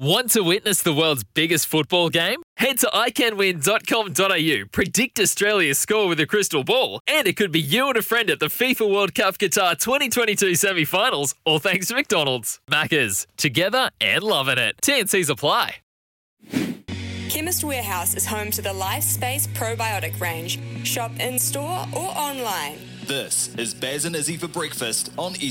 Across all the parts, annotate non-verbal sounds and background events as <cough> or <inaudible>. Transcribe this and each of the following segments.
Want to witness the world's biggest football game? Head to iCanWin.com.au, predict Australia's score with a crystal ball, and it could be you and a friend at the FIFA World Cup Qatar 2022 semi finals, all thanks to McDonald's. Maccas, together and loving it. TNC's apply. Chemist Warehouse is home to the LifeSpace probiotic range. Shop in store or online. This is Baz and Izzy for breakfast on E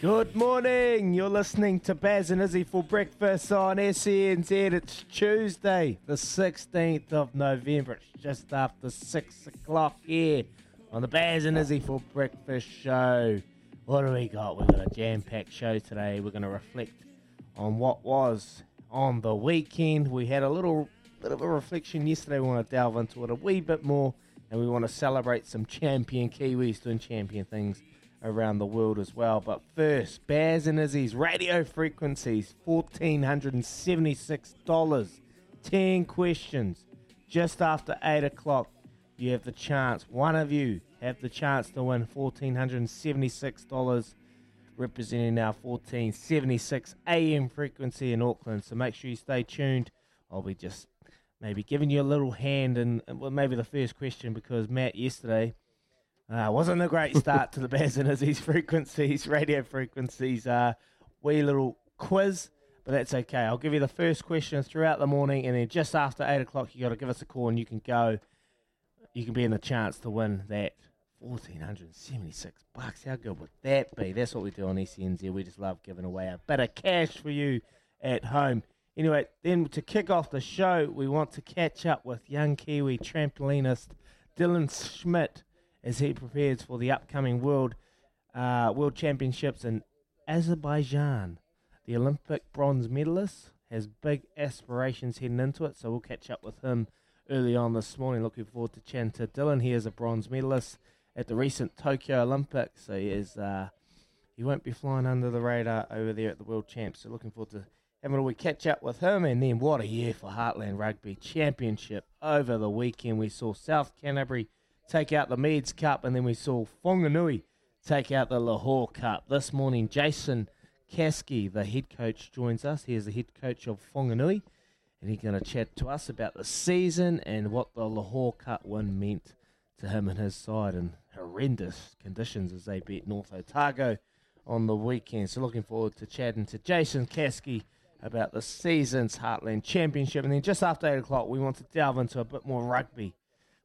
Good morning. You're listening to Baz and Izzy for breakfast on SENZ. It's Tuesday, the 16th of November. It's just after 6 o'clock here on the Baz and Izzy for breakfast show. What do we got? We've got a jam packed show today. We're going to reflect on what was on the weekend. We had a little bit of a reflection yesterday. We want to delve into it a wee bit more and we want to celebrate some champion Kiwis doing champion things around the world as well. But first, Baz and Izzy's radio frequencies, $1,476. 10 questions. Just after 8 o'clock, you have the chance, one of you have the chance to win $1,476 representing our 1476 AM frequency in Auckland. So make sure you stay tuned. I'll be just maybe giving you a little hand and well, maybe the first question because Matt yesterday uh, wasn't a great start to the Baz and Izzy's frequencies, radio frequencies. Uh, wee little quiz, but that's okay. I'll give you the first question throughout the morning, and then just after eight o'clock, you got to give us a call, and you can go. You can be in the chance to win that fourteen hundred seventy-six bucks. How good would that be? That's what we do on SENZ. We just love giving away a bit of cash for you at home. Anyway, then to kick off the show, we want to catch up with young Kiwi trampolinist Dylan Schmidt as he prepares for the upcoming World uh, World Championships in Azerbaijan. The Olympic bronze medalist has big aspirations heading into it, so we'll catch up with him early on this morning. Looking forward to chatting to Dylan. He is a bronze medalist at the recent Tokyo Olympics, so he is uh, he won't be flying under the radar over there at the World Champs. So looking forward to having a wee catch up with him. And then what a year for Heartland Rugby Championship over the weekend. We saw South Canterbury take out the Meads Cup, and then we saw Whanganui take out the Lochore Cup. This morning, Jason Caskey, the head coach, joins us. He is the head coach of Whanganui, and he's going to chat to us about the season and what the Lochore Cup win meant to him and his side in horrendous conditions as they beat North Otago on the weekend. So looking forward to chatting to Jason Caskey about the season's Heartland Championship. And then just after 8 o'clock, we want to delve into a bit more rugby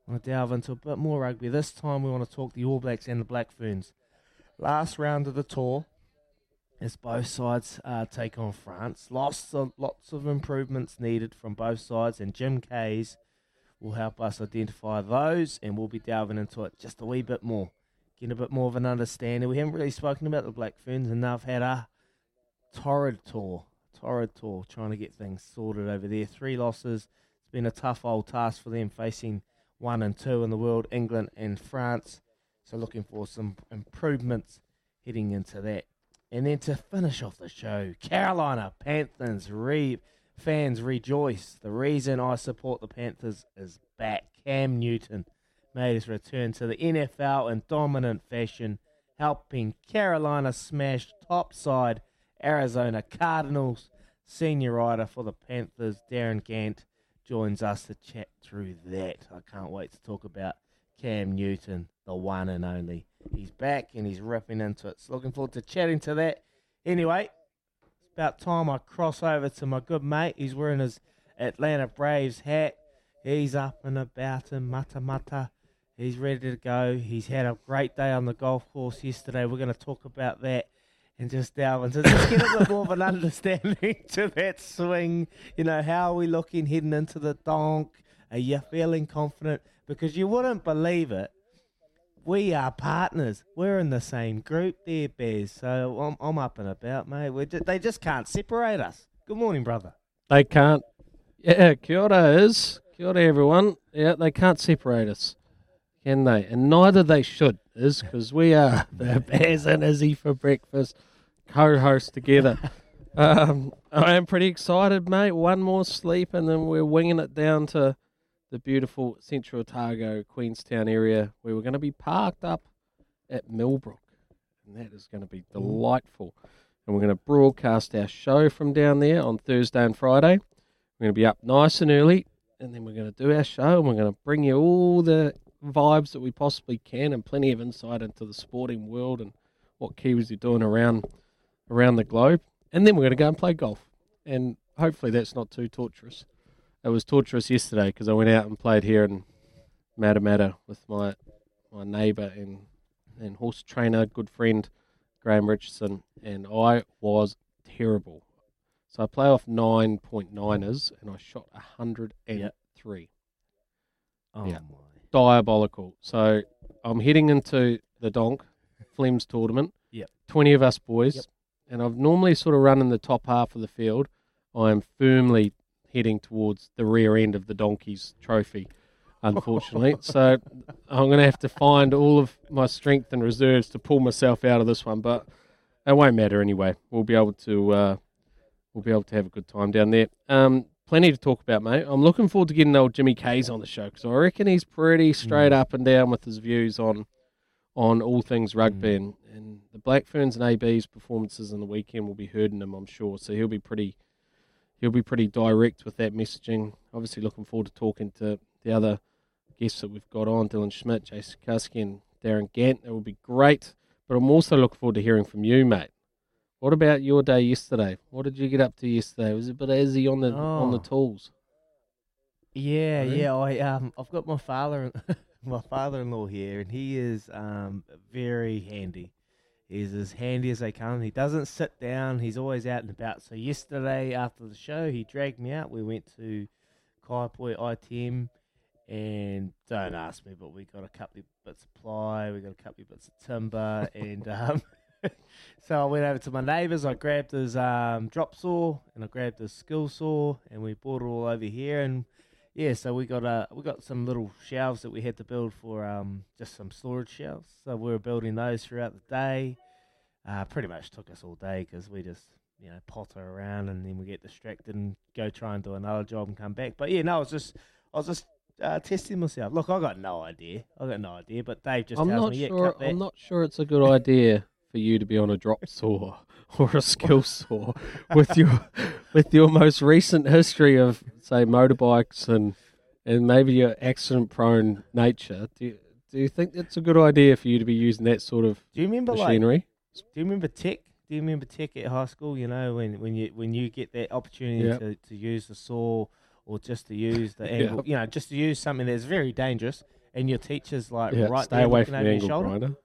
I want to delve into a bit more rugby. This time we want to talk the All Blacks and the Black Ferns. Last round of the tour, as both sides uh, take on France. Lots of, lots of improvements needed from both sides, and Jim Kayes will help us identify those, and we'll be delving into it just a wee bit more, getting a bit more of an understanding. We haven't really spoken about the Black Ferns, and they've had a torrid tour, torrid tour, trying to get things sorted over there. Three losses. It's been a tough old task for them facing one and two in the world, England and France. So looking for some improvements heading into that. And then to finish off the show, Carolina Panthers re- fans rejoice. The reason I support the Panthers is back. Cam Newton made his return to the NFL in dominant fashion, helping Carolina smash topside Arizona Cardinals. Senior writer for the Panthers, Darin Gantt, joins us to chat through that. I can't wait to talk about Cam Newton, the one and only. He's back and he's ripping into it. So looking forward to chatting to that. Anyway, it's about time I cross over to my good mate. He's wearing his Atlanta Braves hat. He's up and about in Matamata. He's ready to go. He's had a great day on the golf course yesterday. We're going to talk about that and just delve into just get a bit more of an understanding <laughs> to that swing. You know, how are we looking heading into the donk? Are you feeling confident? Because you wouldn't believe it. We are partners. We're in the same group there, Baz. So I'm, I'm up and about, mate. We're ju- they just can't separate us. Good morning, brother. They can't. Yeah, kia ora is. Kia ora, everyone. Yeah, they can't separate us, can they? And neither they should, is because we are <laughs> the Baz and Izzy for breakfast co-hosts together. <laughs> um, I am pretty excited, mate. One more sleep, and then we're winging it down to the beautiful Central Otago, Queenstown area, where we're going to be parked up at Millbrook, and that is going to be delightful. And we're going to broadcast our show from down there on Thursday and Friday. We're going to be up nice and early, and then we're going to do our show, and we're going to bring you all the vibes that we possibly can, and plenty of insight into the sporting world and what Kiwis are doing around around the globe. And then we're going to go and play golf, and hopefully that's not too torturous. It was torturous yesterday because I went out and played here in Matamata with my my neighbour and and horse trainer, good friend Graham Richardson, and I was terrible. So I play off nine point niners, and I shot hundred and three. Oh, Yeah. my. Diabolical. So I'm heading into the Donk Flems tournament. Yep. Twenty of us boys, Yep. and I've normally sort of run in the top half of the field. I am firmly heading towards the rear end of the Donkeys trophy, unfortunately. <laughs> so I'm going to have to find all of my strength and reserves to pull myself out of this one, but it won't matter anyway. We'll be able to uh, we'll be able to have a good time down there. Um, plenty to talk about, mate. I'm looking forward to getting old Jimmy Kayes on the show because I reckon he's pretty straight mm. up and down with his views on on all things rugby mm. and, and the Black Ferns and AB's performances in the weekend will be hurting him, I'm sure. So he'll be pretty he'll be pretty direct with that messaging. Obviously, looking forward to talking to the other guests that we've got on, Dylan Schmidt, Jason Caskey, and Darin Gantt. That will be great. But I'm also looking forward to hearing from you, mate. What about your day yesterday? What did you get up to yesterday? Was it a bit easy on the on the Oh. tools? Yeah, yeah. I um, I've got my father, <laughs> my father-in-law here, and he is um very handy. He's as handy as they come. He doesn't sit down. He's always out and about. So yesterday after the show, he dragged me out. We went to Kai Kaipoi ITM, and don't ask me, but we got a couple of bits of ply, we got a couple of bits of timber, and <laughs> um. <laughs> So I went over to my neighbours. I grabbed his um, drop saw and I grabbed his skill saw, and we brought it all over here. And yeah, so we got uh, we got some little shelves that we had to build for um, just some storage shelves. So we were building those throughout the day. Uh, pretty much took us all day because we just you know potter around and then we get distracted and go try and do another job and come back. But yeah, no, I was just I was just uh, testing myself. Look, I got no idea. I got no idea. But Dave just I'm tells not me, yeah, sure. that. I'm not sure it's a good idea for you to be on a drop saw <laughs> or a skill saw with your with your most recent history of say motorbikes and and maybe your accident prone nature. Do you, do you think it's a good idea for you to be using that sort of Do you remember like machinery? Do you remember tech? Do you remember tech at high school? You know, when, when you when you get that opportunity Yep. to, to use the saw or just to use the <laughs> Yep. angle, you know, just to use something that's very dangerous, and your teacher's like yeah, right stay there away looking from over the your angle shoulder. grinder.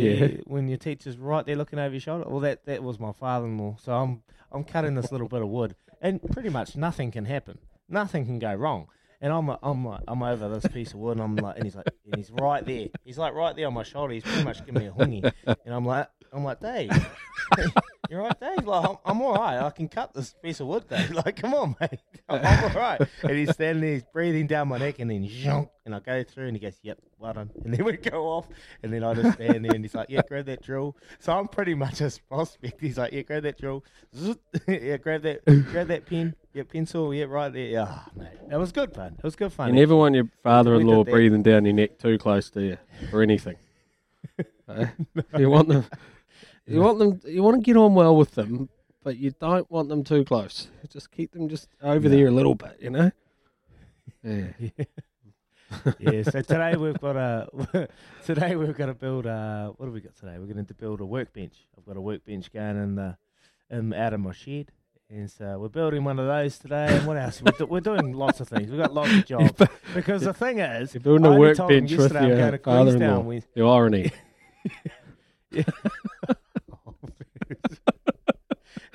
Yeah, Yeah. when your teacher's right there looking over your shoulder. Well, that that was my father-in-law. So I'm I'm cutting this little bit of wood, and pretty much nothing can happen. Nothing can go wrong. And I'm I'm like I'm over this piece of wood, and I'm like, and he's like, and he's right there. He's like right there on my shoulder. He's pretty much giving me a hungy, and I'm like, I'm like, Dave, you're right, Dave. Like I'm, I'm all right. I can cut this piece of wood, Dave. <laughs> Like, come on, mate. <laughs> I'm, I'm all right. And he's standing there, he's breathing down my neck, and then zonk, and I go through, and he goes, Yep, well done. And then we go off, and then I just stand there, and he's like, Yeah, grab that drill. So I'm pretty much a prospect. He's like, Yeah, grab that drill. <laughs> Yeah, grab that, grab that pen. Yeah, pencil. Yeah, right there. Yeah, oh, mate, it was good fun. It was good fun. You never want your father-in-law that. breathing down your neck too close to you or anything. you want them, you want them, you want to get on well with them, but you don't want them too close. Just keep them just over No. there a little bit, you know. Yeah. yeah. <laughs> So today we've got a <laughs> today we've got to build a what have we got today? We're going to build a workbench. I've got a workbench going in the in out of my shed. And so we're building one of those today. And what else? We're, do, we're doing lots of things. We've got lots of <laughs> jobs. Because the thing is, You're building a workbench with your father-in-law. The irony. <laughs>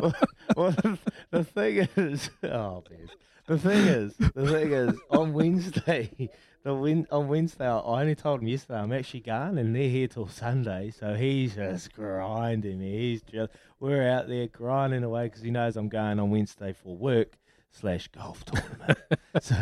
well, well, the, the thing is, <laughs> oh man, the thing is, the thing is, on Wednesday, <laughs> the win, on Wednesday, I only told him yesterday I'm actually going, and they're here till Sunday, so he's just grinding. me. He's just, we're out there grinding away because he knows I'm going on Wednesday for work slash golf tournament. so.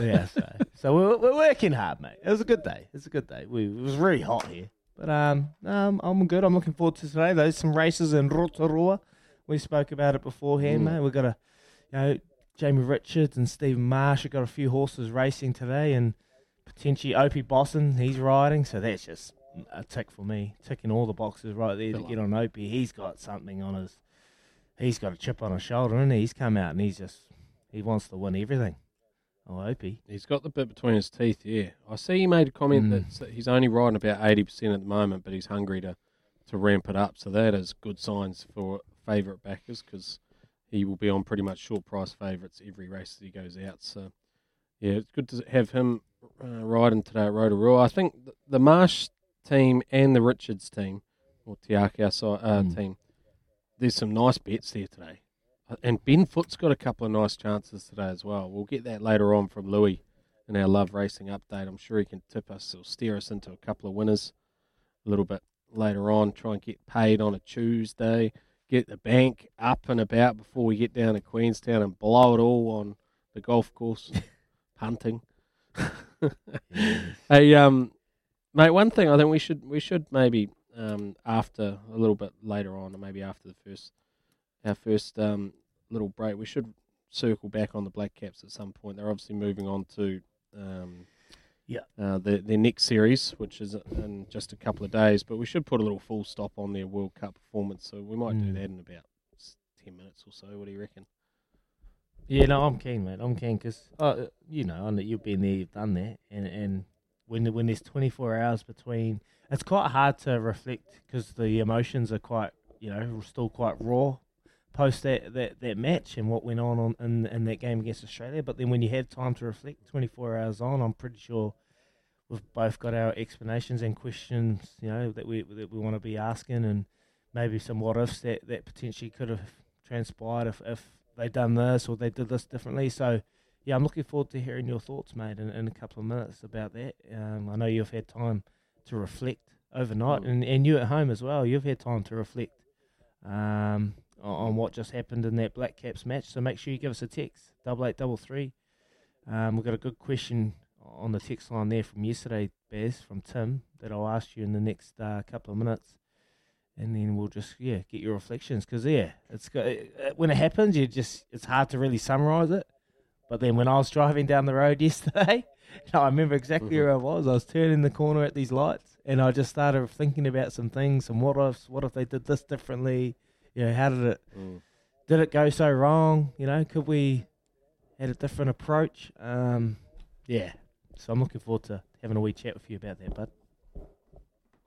yeah, so, so we're, we're working hard, mate. It was a good day. It was a good day. We, it was really hot here. But um, um, I'm good. I'm looking forward to today. There's some races in Rotorua. We spoke about it beforehand, Mm. mate. We've got a, you know, Jamie Richards and Stephen Marsh have got a few horses racing today, and potentially Opie Bosson, he's riding. So that's just a tick for me, ticking all the boxes right there to get on Opie. He's got something on his, he's got a chip on his shoulder, and he? he's come out and he's just, he wants to win everything. Oh, Opie. He's got the bit between his teeth. Yeah, I see. He made a comment Mm. that he's only riding about eighty percent at the moment, but he's hungry to to ramp it up. So that is good signs for favourite backers because he will be on pretty much short price favourites every race that he goes out. So yeah, it's good to have him uh, riding today at Rotorua. I think th- the Marsh team and the Richards team or Te Akau si- uh, Mm. team. There's some nice bets there today. And Ben Foote's got a couple of nice chances today as well. We'll get that later on from Louis in our Love Racing update. I'm sure he can tip us or steer us into a couple of winners a little bit later on. Try and get paid on a Tuesday, get the bank up and about before we get down to Queenstown and blow it all on the golf course, <laughs> punting. hey, um, mate, one thing I think we should we should maybe um, after a little bit later on, or maybe after the first our first um, little break, we should circle back on the Black Caps at some point. They're obviously moving on to um, Yeah. uh, their their next series, which is in just a couple of days. But we should put a little full stop on their World Cup performance, so we might do Mm. that in about ten minutes or so. What do you reckon? Yeah, no, I'm keen, mate. I'm keen because, uh, you know, know you've been there, you've done that, and and when when there's 24 hours between, it's quite hard to reflect because the emotions are quite, you know, still quite raw post that, that, that match and what went on, on in in that game against Australia. But then when you have time to reflect, 24 hours on, I'm pretty sure we've both got our explanations and questions, you know, that we that we want to be asking, and maybe some what ifs that, that potentially could have transpired if, if they'd done this or they did this differently. So, yeah, I'm looking forward to hearing your thoughts, mate, in, in a couple of minutes about that. Um, I know you've had time to reflect overnight, Mm. and, and you at home as well. You've had time to reflect um, on, what just happened in that Black Caps match. So make sure you give us a text double eight double three. Um, we've got a good question on the text line there from yesterday, Baz, from Tim, that I'll ask you in the next uh, couple of minutes and then we'll just yeah get your reflections because yeah it's go- uh, when it happens you just it's hard to really summarize it but then when i was driving down the road <laughs> yesterday <laughs> i remember exactly Mhm. where i was i was turning the corner at these lights and i just started thinking about some things and what if what if they did this differently you know how did it Mm. did it go so wrong you know could we had a different approach um yeah so i'm looking forward to having a wee chat with you about that bud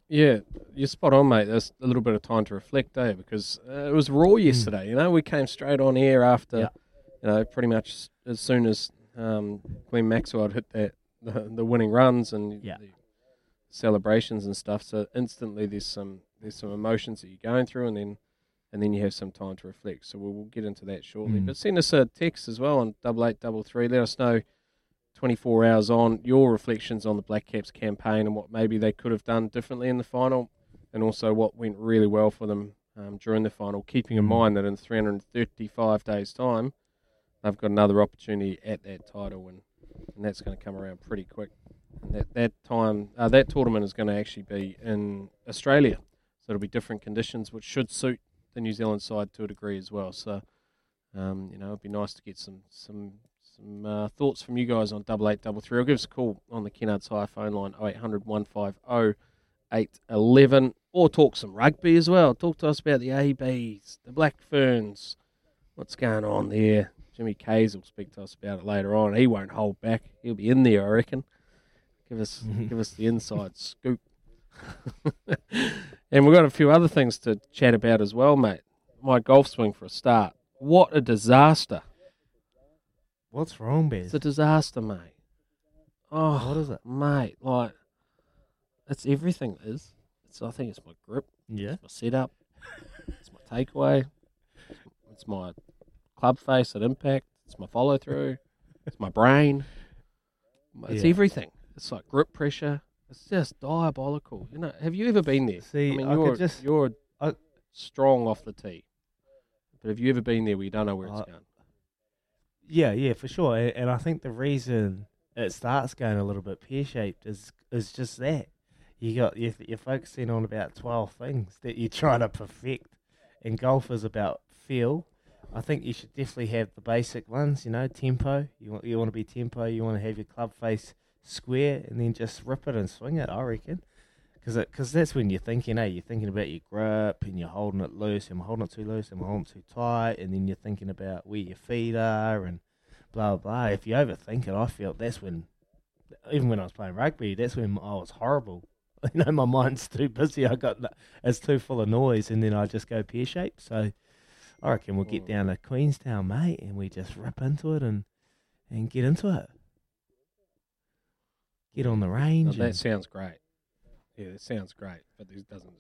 Yeah, you're spot on, mate. There's a little bit of time to reflect, eh? Because uh, it was raw yesterday. You know, we came straight on air after, Yeah. you know, pretty much as soon as um, Glenn Maxwell had hit that the, the winning runs and Yeah. the celebrations and stuff. So instantly, there's some there's some emotions that you're going through, and then and then you have some time to reflect. So we'll, we'll get into that shortly. Mm. But send us a text as well on double eight double three. Let us know 24 hours on your reflections on the Black Caps campaign and what maybe they could have done differently in the final, and also what went really well for them um, during the final. Keeping in Mm. mind that in 335 days' time, they've got another opportunity at that title, and, and that's going to come around pretty quick. And that that time, uh, that tournament is going to actually be in Australia, so it'll be different conditions, which should suit the New Zealand side to a degree as well. So, um, you know, it'd be nice to get some some some uh, thoughts from you guys on double eight double three. Or give us a call on the Kennards Hire phone line 0800 150 811 or talk some rugby as well. Talk to us about the ABs, the Black Ferns, what's going on there. Jimmy Kayes will speak to us about it later on. He won't hold back. He'll be in there, I reckon. Give us <laughs> give us the inside scoop. <laughs> and we've got a few other things to chat about as well, mate. My golf swing for a start. What a disaster. What's wrong, Bez? It's a disaster, mate. Oh, What is it? mate? Like, it's everything. Is it's? I think it's my grip. Yeah. It's my setup. it's my takeaway. It's my club face at impact. It's my follow through. it's my brain. It's Yeah. everything. It's like grip pressure. It's just diabolical. You know, have you ever been there? See, I mean, I you're just- you're I- strong off the tee, but have you ever been there where you don't know where it's going? Yeah, yeah, for sure. And, and I think the reason it starts going a little bit pear shaped is is just that you got you're, you're focusing on about twelve things that you're trying to perfect, and golf is about feel. I think you should definitely have the basic ones. You know, tempo. You want you want to be tempo. You want to have your club face square, and then just rip it and swing it. I reckon. Because cause that's when you're thinking, hey, you're thinking about your grip and you're holding it loose. Am I holding it too loose? Am I holding it too tight? And then you're thinking about where your feet are and blah, blah, blah. If you overthink it, I feel that's when, even when I was playing rugby, that's when I was horrible. <laughs> You know, my mind's too busy. I got, it's too full of noise and then I just go pear shaped. So I reckon we'll get oh. down to Queenstown, mate, and we just rip into it and, and get into it. Get on the range. That and- sounds great. Yeah, that sounds great, but it doesn't.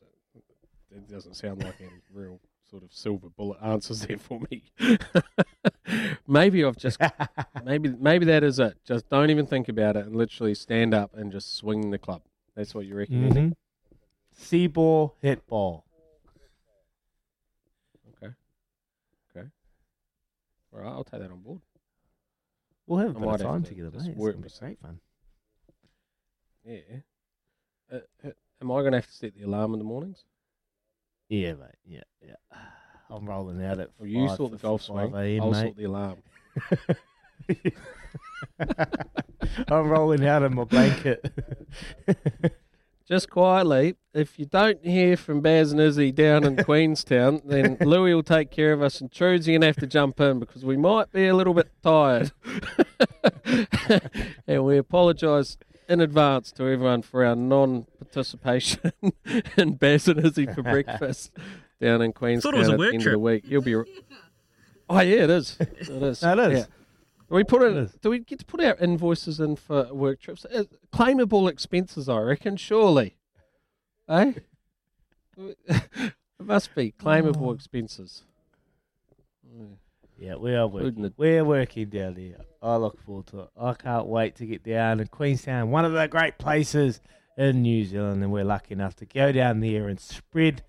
It doesn't sound like any real sort of silver bullet answers there for me. <laughs> maybe I've just maybe maybe that is it. Just don't even think about it and literally stand up and just swing the club. That's what you reckon. Andy? Mhm. See ball, hit ball. Okay. Okay. All right, I'll take that on board. We'll have a I bit might of have time to together, just mate. It's work gonna be with- great fun. Yeah. Uh, uh, am I going to have to set the alarm in the mornings? Yeah, mate. Yeah, yeah. <sighs> I'm rolling out at Or you 5 sort the golf 55 swing? AM, I'll mate. sort the alarm. <laughs> <laughs> I'm rolling out in my blanket. <laughs> Just quietly, if you don't hear from Baz and Izzy down in Queenstown, then Louis will take care of us and Trude's going to have to jump in because we might be a little bit tired. and we apologise in advance to everyone for our non participation <laughs> in Baz and Izzy for breakfast <laughs> down in Queenstown was a at the end trip. of the week. You'll be. <laughs> Oh, yeah, it is. It is. No, it is. Yeah. We put It it? is. Do we get to put our invoices in for work trips? Uh, claimable expenses, I reckon. Surely, eh? it must be claimable Oh. expenses. Yeah, we are working. it- We're working down there. I look forward to it. I can't wait to get down to Queenstown, one of the great places in New Zealand, and we're lucky enough to go down there and spread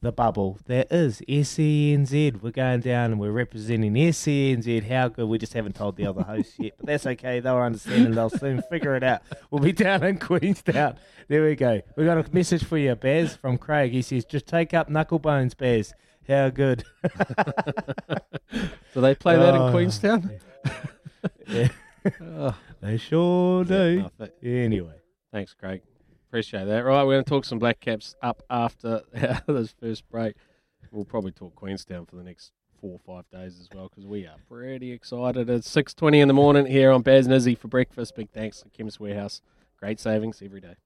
the bubble that is SENZ. We're going down and we're representing SENZ. How good. We just haven't told the other hosts yet, but that's okay. They'll understand and they'll soon figure it out. We'll be down in Queenstown. There we go. We got a message for you, Baz, from Craig. He says, just take up knuckle bones, Baz. How good. <laughs> Do they play that Oh. in Queenstown? <laughs> Yeah. <laughs> Oh, They sure do. Anyway. thanks, Craig. Appreciate that. Right, we're going to talk some Black Caps up after this first break. We'll probably talk Queenstown for the next four or five days as well because we are pretty excited. It's six twenty in the morning here on Baz and Izzy for breakfast. Big thanks to Chemist Warehouse. Great savings every day.